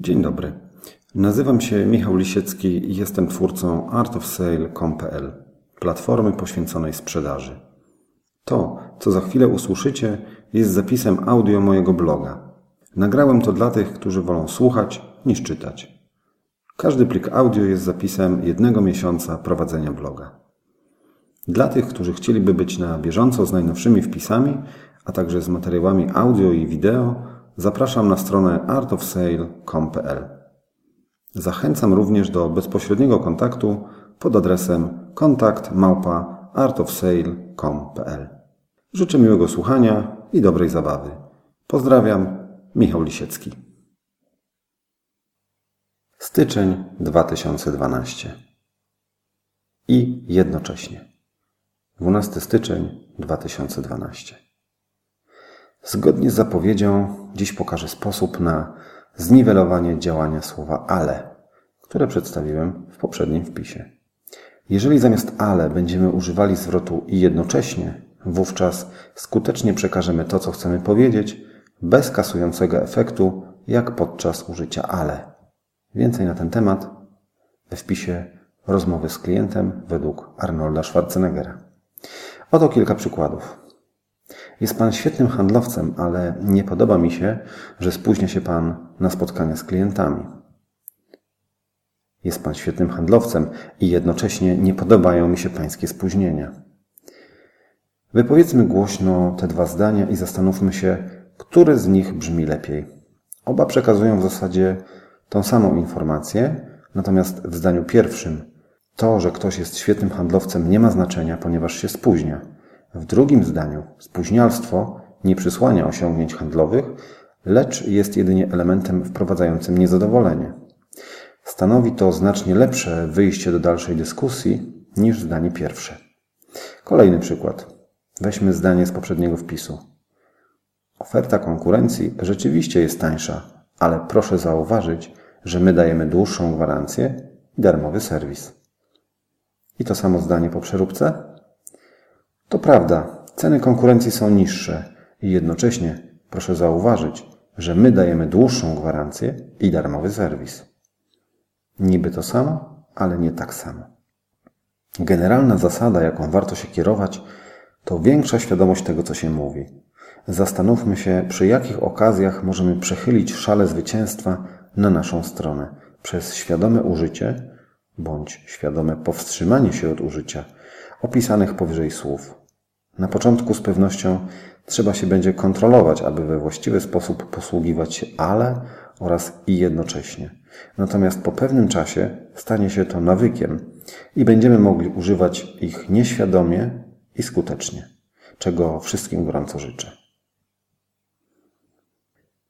Dzień dobry. Nazywam się Michał Lisiecki i jestem twórcą artofsale.com.pl, platformy poświęconej sprzedaży. To, co za chwilę usłyszycie, jest zapisem audio mojego bloga. Nagrałem to dla tych, którzy wolą słuchać niż czytać. Każdy plik audio jest zapisem jednego miesiąca prowadzenia bloga. Dla tych, którzy chcieliby być na bieżąco z najnowszymi wpisami, a także z materiałami audio i wideo, zapraszam na stronę artofsale.com.pl. Zachęcam również do bezpośredniego kontaktu pod adresem kontakt małpa artofsale.com.pl. Życzę miłego słuchania i dobrej zabawy. Pozdrawiam, Michał Lisiecki. Styczeń 2012 i jednocześnie 12 styczeń 2012 Zgodnie z zapowiedzią, dziś pokażę sposób na zniwelowanie działania słowa ale, które przedstawiłem w poprzednim wpisie. Jeżeli zamiast ale będziemy używali zwrotu i jednocześnie, wówczas skutecznie przekażemy to, co chcemy powiedzieć, bez kasującego efektu, jak podczas użycia ale. Więcej na ten temat we wpisie rozmowy z klientem według Arnolda Schwarzeneggera. Oto kilka przykładów. Jest Pan świetnym handlowcem, ale nie podoba mi się, że spóźnia się Pan na spotkania z klientami. Jest Pan świetnym handlowcem i jednocześnie nie podobają mi się Pańskie spóźnienia. Wypowiedzmy głośno te dwa zdania i zastanówmy się, które z nich brzmi lepiej. Oba przekazują w zasadzie tą samą informację, natomiast w zdaniu pierwszym to, że ktoś jest świetnym handlowcem, nie ma znaczenia, ponieważ się spóźnia. W drugim zdaniu spóźnialstwo nie przysłania osiągnięć handlowych, lecz jest jedynie elementem wprowadzającym niezadowolenie. Stanowi to znacznie lepsze wyjście do dalszej dyskusji niż zdanie pierwsze. Kolejny przykład. Weźmy zdanie z poprzedniego wpisu. Oferta konkurencji rzeczywiście jest tańsza, ale proszę zauważyć, że my dajemy dłuższą gwarancję i darmowy serwis. I to samo zdanie po przeróbce? To prawda, ceny konkurencji są niższe i jednocześnie proszę zauważyć, że my dajemy dłuższą gwarancję i darmowy serwis. Niby to samo, ale nie tak samo. Generalna zasada, jaką warto się kierować, to większa świadomość tego, co się mówi. Zastanówmy się, przy jakich okazjach możemy przechylić szale zwycięstwa na naszą stronę przez świadome użycie bądź świadome powstrzymanie się od użycia opisanych powyżej słów. Na początku z pewnością trzeba się będzie kontrolować, aby we właściwy sposób posługiwać się ale oraz i jednocześnie. Natomiast po pewnym czasie stanie się to nawykiem i będziemy mogli używać ich nieświadomie i skutecznie, czego wszystkim gorąco życzę.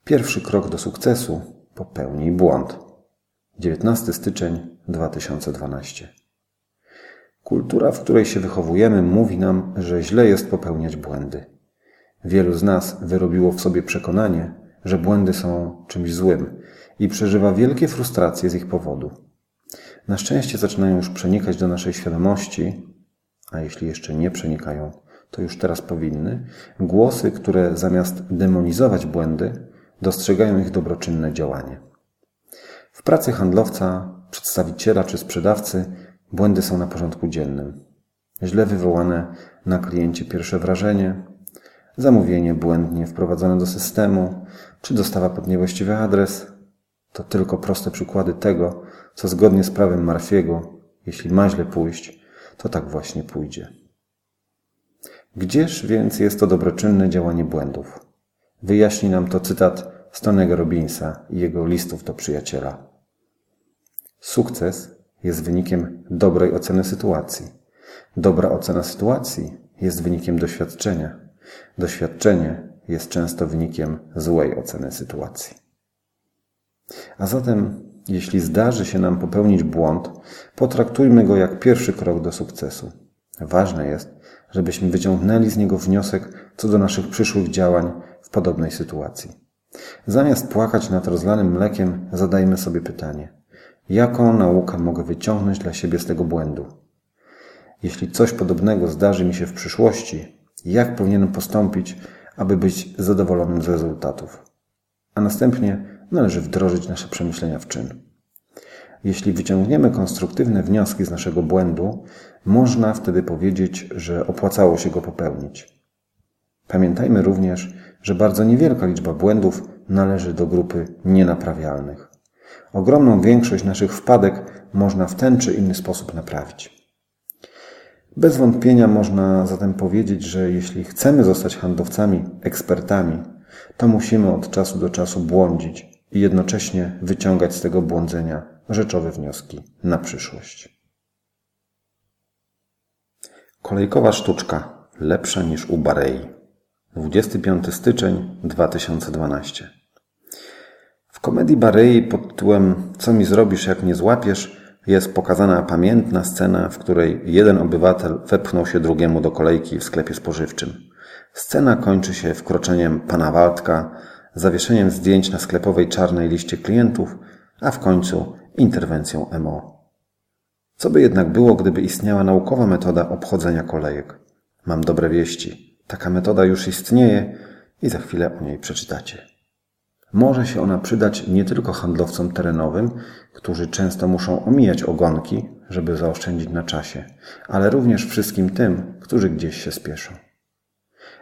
Pierwszy krok do sukcesu popełnij błąd. 19 styczeń 2012 Kultura, w której się wychowujemy, mówi nam, że źle jest popełniać błędy. Wielu z nas wyrobiło w sobie przekonanie, że błędy są czymś złym i przeżywa wielkie frustracje z ich powodu. Na szczęście zaczynają już przenikać do naszej świadomości, a jeśli jeszcze nie przenikają, to już teraz powinny, głosy, które zamiast demonizować błędy, dostrzegają ich dobroczynne działanie. W pracy handlowca, przedstawiciela czy sprzedawcy Błędy są na porządku dziennym. Źle wywołane na kliencie pierwsze wrażenie, zamówienie błędnie wprowadzone do systemu, czy dostawa pod niewłaściwy adres to tylko proste przykłady tego, co zgodnie z prawem Marfiego, jeśli ma źle pójść, to tak właśnie pójdzie. Gdzież więc jest to dobroczynne działanie błędów? Wyjaśni nam to cytat Stonego Robinsa i jego listów do przyjaciela. Sukces jest wynikiem dobrej oceny sytuacji. Dobra ocena sytuacji jest wynikiem doświadczenia. Doświadczenie jest często wynikiem złej oceny sytuacji. A zatem, jeśli zdarzy się nam popełnić błąd, potraktujmy go jak pierwszy krok do sukcesu. Ważne jest, żebyśmy wyciągnęli z niego wniosek co do naszych przyszłych działań w podobnej sytuacji. Zamiast płakać nad rozlanym mlekiem, zadajmy sobie pytanie: Jaką naukę mogę wyciągnąć dla siebie z tego błędu? Jeśli coś podobnego zdarzy mi się w przyszłości, jak powinienem postąpić, aby być zadowolonym z rezultatów? A następnie należy wdrożyć nasze przemyślenia w czyn. Jeśli wyciągniemy konstruktywne wnioski z naszego błędu, można wtedy powiedzieć, że opłacało się go popełnić. Pamiętajmy również, że bardzo niewielka liczba błędów należy do grupy nienaprawialnych. Ogromną większość naszych wpadek można w ten czy inny sposób naprawić. Bez wątpienia można zatem powiedzieć, że jeśli chcemy zostać handlowcami, ekspertami, to musimy od czasu do czasu błądzić i jednocześnie wyciągać z tego błądzenia rzeczowe wnioski na przyszłość. Kolejkowa sztuczka lepsza niż u Barei. 25 styczeń 2012. W komedii Barei pod tytułem Co mi zrobisz, jak nie złapiesz jest pokazana pamiętna scena, w której jeden obywatel wepchnął się drugiemu do kolejki w sklepie spożywczym. Scena kończy się wkroczeniem pana Waldka, zawieszeniem zdjęć na sklepowej czarnej liście klientów, a w końcu interwencją MO. Co by jednak było, gdyby istniała naukowa metoda obchodzenia kolejek? Mam dobre wieści. Taka metoda już istnieje i za chwilę o niej przeczytacie. Może się ona przydać nie tylko handlowcom terenowym, którzy często muszą omijać ogonki, żeby zaoszczędzić na czasie, ale również wszystkim tym, którzy gdzieś się spieszą.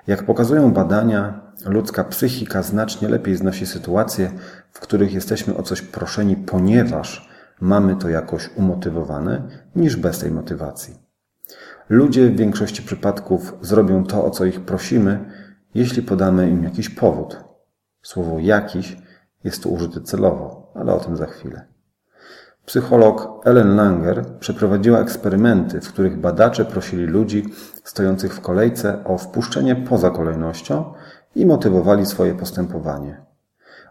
Jak pokazują badania, ludzka psychika znacznie lepiej znosi sytuacje, w których jesteśmy o coś proszeni, ponieważ mamy to jakoś umotywowane, niż bez tej motywacji. Ludzie w większości przypadków zrobią to, o co ich prosimy, jeśli podamy im jakiś powód, Słowo jakiś jest tu użyte celowo, ale o tym za chwilę. Psycholog Ellen Langer przeprowadziła eksperymenty, w których badacze prosili ludzi stojących w kolejce o wpuszczenie poza kolejnością i motywowali swoje postępowanie.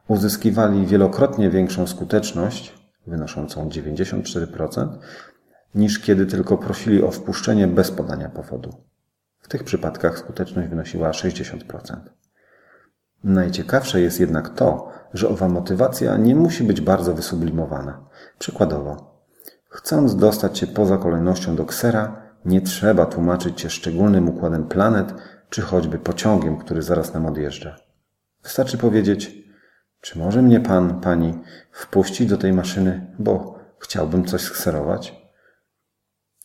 Uzyskiwali wielokrotnie większą skuteczność, wynoszącą 94%, niż kiedy tylko prosili o wpuszczenie bez podania powodu. W tych przypadkach skuteczność wynosiła 60%. Najciekawsze jest jednak to, że owa motywacja nie musi być bardzo wysublimowana. Przykładowo, chcąc dostać się poza kolejnością do ksera, nie trzeba tłumaczyć się szczególnym układem planet, czy choćby pociągiem, który zaraz nam odjeżdża. Wystarczy powiedzieć, czy może mnie pan, pani wpuścić do tej maszyny, bo chciałbym coś skserować?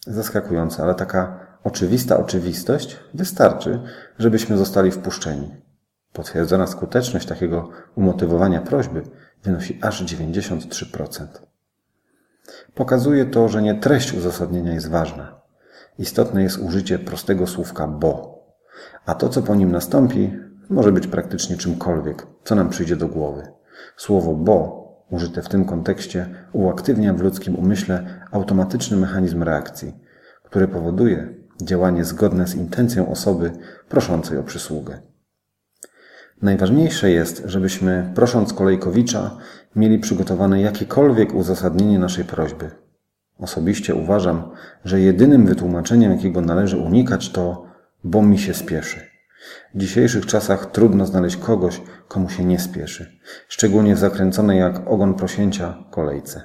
Zaskakujące, ale taka oczywista oczywistość wystarczy, żebyśmy zostali wpuszczeni. Potwierdzona skuteczność takiego umotywowania prośby wynosi aż 93%. Pokazuje to, że nie treść uzasadnienia jest ważna. Istotne jest użycie prostego słówka bo. A to, co po nim nastąpi, może być praktycznie czymkolwiek, co nam przyjdzie do głowy. Słowo bo, użyte w tym kontekście, uaktywnia w ludzkim umyśle automatyczny mechanizm reakcji, który powoduje działanie zgodne z intencją osoby proszącej o przysługę. Najważniejsze jest, żebyśmy, prosząc Kolejkowicza, mieli przygotowane jakiekolwiek uzasadnienie naszej prośby. Osobiście uważam, że jedynym wytłumaczeniem, jakiego należy unikać, to bo mi się spieszy. W dzisiejszych czasach trudno znaleźć kogoś, komu się nie spieszy, szczególnie w zakręconej jak ogon prosięcia kolejce.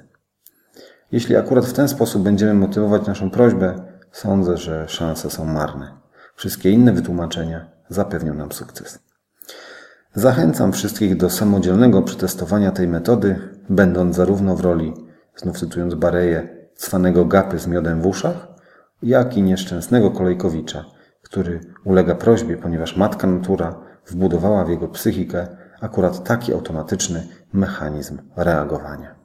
Jeśli akurat w ten sposób będziemy motywować naszą prośbę, sądzę, że szanse są marne. Wszystkie inne wytłumaczenia zapewnią nam sukces. Zachęcam wszystkich do samodzielnego przetestowania tej metody, będąc zarówno w roli, znów cytując Bareję, cwanego gapy z miodem w uszach, jak i nieszczęsnego kolejkowicza, który ulega prośbie, ponieważ matka natura wbudowała w jego psychikę akurat taki automatyczny mechanizm reagowania.